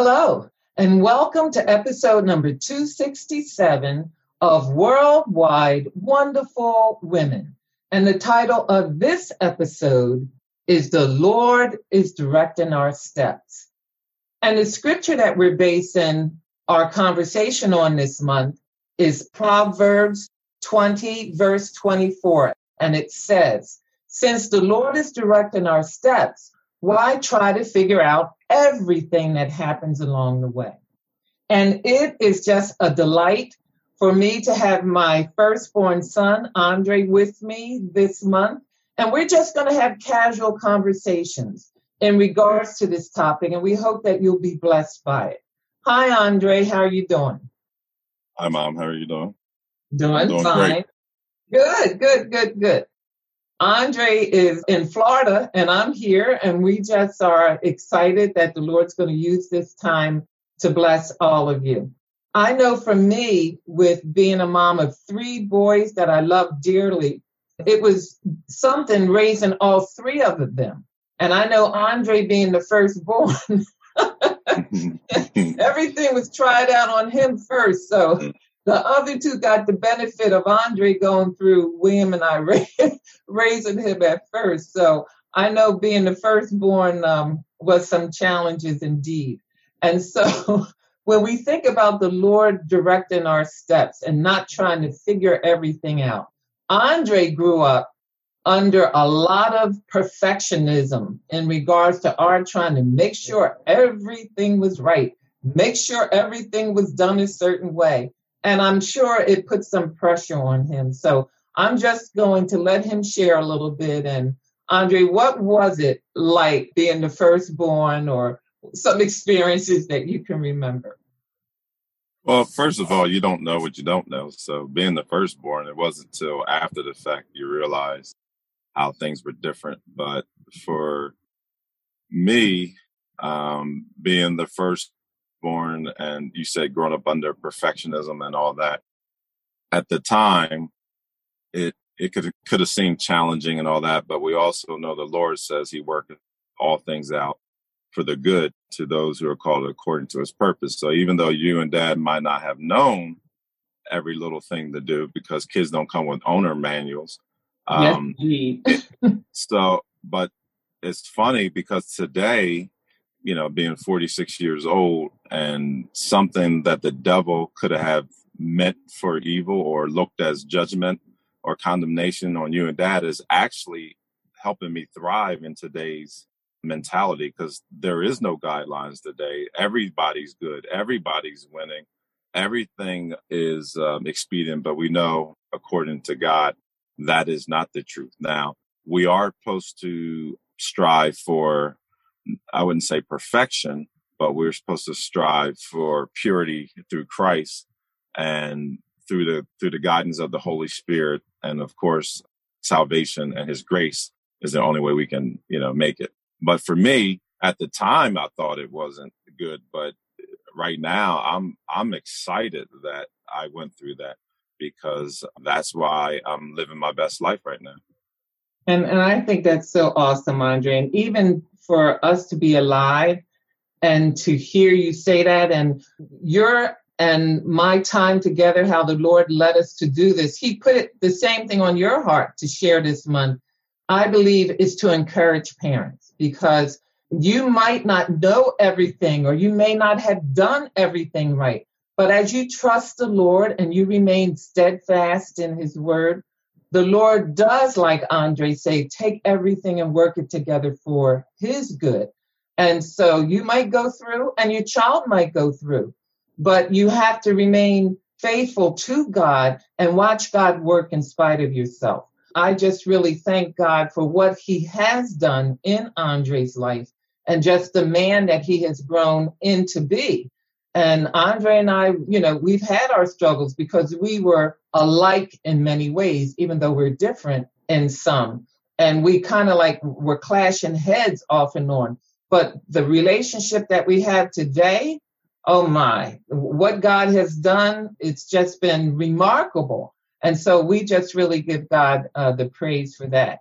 Hello, and welcome to episode number 267 of Worldwide Wonderful Women. And the title of this episode is The Lord is Directing Our Steps. And the scripture that we're basing our conversation on this month is Proverbs 20, verse 24. And it says, Since the Lord is directing our steps, why try to figure out everything that happens along the way? And it is just a delight for me to have my firstborn son, Andre, with me this month. And we're just going to have casual conversations in regards to this topic. And we hope that you'll be blessed by it. Hi, Andre. How are you doing? Hi, Mom. How are you doing? Doing, doing fine. Great. Good, good, good, good. Andre is in Florida and I'm here, and we just are excited that the Lord's going to use this time to bless all of you. I know for me, with being a mom of three boys that I love dearly, it was something raising all three of them. And I know Andre being the firstborn, everything was tried out on him first. So mm. The other two got the benefit of Andre going through William and I raising him at first. So I know being the firstborn um, was some challenges indeed. And so when we think about the Lord directing our steps and not trying to figure everything out, Andre grew up under a lot of perfectionism in regards to our trying to make sure everything was right, make sure everything was done a certain way. And I'm sure it put some pressure on him. So I'm just going to let him share a little bit. And Andre, what was it like being the firstborn or some experiences that you can remember? Well, first of all, you don't know what you don't know. So being the firstborn, it wasn't until after the fact you realize how things were different. But for me, um, being the first born and you said growing up under perfectionism and all that. At the time it it could could have seemed challenging and all that but we also know the lord says he worked all things out for the good to those who are called according to his purpose. So even though you and dad might not have known every little thing to do because kids don't come with owner manuals um yes, so but it's funny because today you know, being 46 years old and something that the devil could have meant for evil or looked as judgment or condemnation on you and dad is actually helping me thrive in today's mentality because there is no guidelines today. Everybody's good. Everybody's winning. Everything is um, expedient, but we know according to God, that is not the truth. Now we are supposed to strive for I wouldn't say perfection, but we're supposed to strive for purity through Christ and through the through the guidance of the Holy Spirit, and of course, salvation and His grace is the only way we can you know make it. But for me, at the time, I thought it wasn't good, but right now, I'm I'm excited that I went through that because that's why I'm living my best life right now. And and I think that's so awesome, Andre. And even for us to be alive and to hear you say that and your and my time together, how the Lord led us to do this. He put the same thing on your heart to share this month. I believe is to encourage parents because you might not know everything or you may not have done everything right. But as you trust the Lord and you remain steadfast in his word, the Lord does, like Andre say, take everything and work it together for his good. And so you might go through and your child might go through, but you have to remain faithful to God and watch God work in spite of yourself. I just really thank God for what he has done in Andre's life and just the man that he has grown into be. And Andre and I, you know, we've had our struggles because we were alike in many ways, even though we're different in some. And we kind of like were clashing heads off and on. But the relationship that we have today, oh my, what God has done, it's just been remarkable. And so we just really give God uh, the praise for that.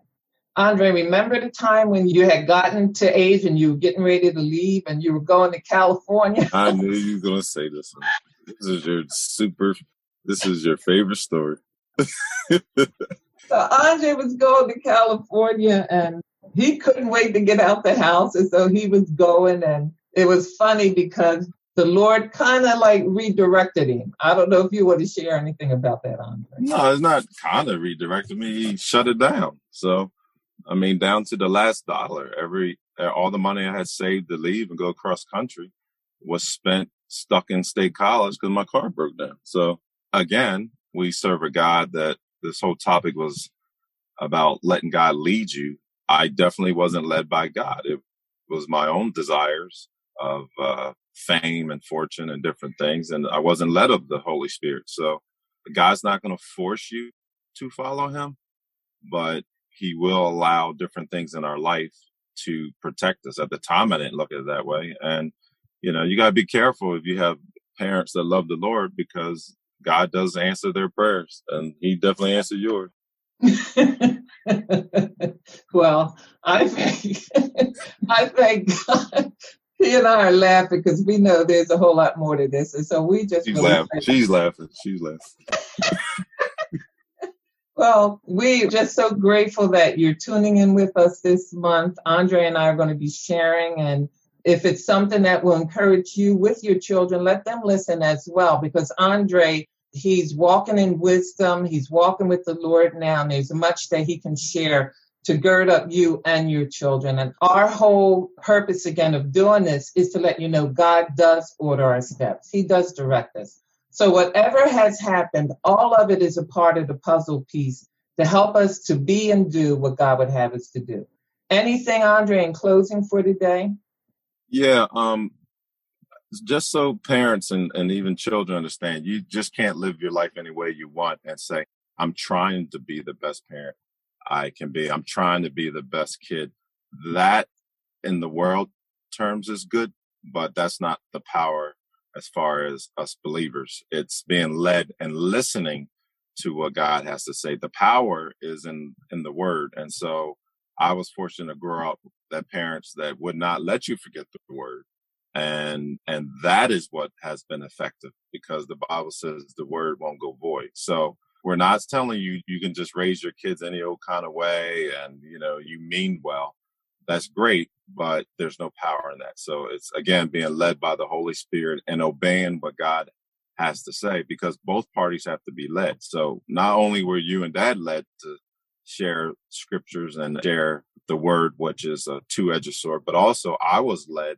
Andre, remember the time when you had gotten to age and you were getting ready to leave and you were going to California? I knew you were going to say this one. This is your super, this is your favorite story. so Andre was going to California and he couldn't wait to get out the house. And so he was going and it was funny because the Lord kind of like redirected him. I don't know if you want to share anything about that, Andre. No, it's not kind of redirected me. He shut it down. So, I mean, down to the last dollar, every all the money I had saved to leave and go across country was spent stuck in state college because my car broke down. So again, we serve a God that this whole topic was about letting God lead you. I definitely wasn't led by God. It was my own desires of uh, fame and fortune and different things. And I wasn't led of the Holy Spirit. So God's not going to force you to follow him, but he will allow different things in our life to protect us. At the time, I didn't look at it that way. And, you know, you got to be careful if you have parents that love the Lord because God does answer their prayers and he definitely answered yours. well, I thank, I thank God he and I are laughing because we know there's a whole lot more to this, and so we just she's really laughing. She's laughing. She's laughing. well, we're just so grateful that you're tuning in with us this month. Andre and I are going to be sharing, and if it's something that will encourage you with your children, let them listen as well, because Andre. He's walking in wisdom. He's walking with the Lord now, and there's much that he can share to gird up you and your children. And our whole purpose again of doing this is to let you know God does order our steps. He does direct us. So whatever has happened, all of it is a part of the puzzle piece to help us to be and do what God would have us to do. Anything, Andre, in closing for today? Yeah, um, just so parents and, and even children understand, you just can't live your life any way you want and say, I'm trying to be the best parent. I can be. I'm trying to be the best kid. That in the world terms is good, but that's not the power as far as us believers. It's being led and listening to what God has to say. The power is in in the word. And so I was fortunate to grow up that parents that would not let you forget the word. And and that is what has been effective because the Bible says the word won't go void. So we're not telling you you can just raise your kids any old kind of way and you know you mean well. That's great, but there's no power in that. So it's again being led by the Holy Spirit and obeying what God has to say because both parties have to be led. So not only were you and dad led to share scriptures and share the word, which is a two edged sword, but also I was led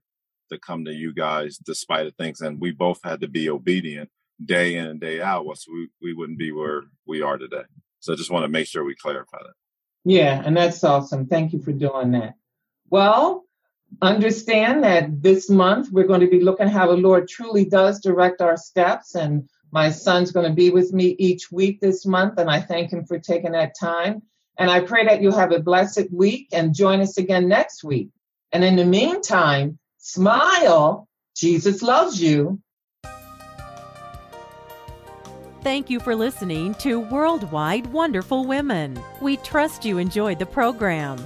to come to you guys despite the things. And we both had to be obedient day in and day out, so we, we wouldn't be where we are today. So I just want to make sure we clarify that. Yeah, and that's awesome. Thank you for doing that. Well, understand that this month we're going to be looking how the Lord truly does direct our steps. And my son's going to be with me each week this month, and I thank him for taking that time. And I pray that you'll have a blessed week and join us again next week. And in the meantime, smile. Jesus loves you. Thank you for listening to Worldwide Wonderful Women. We trust you enjoyed the program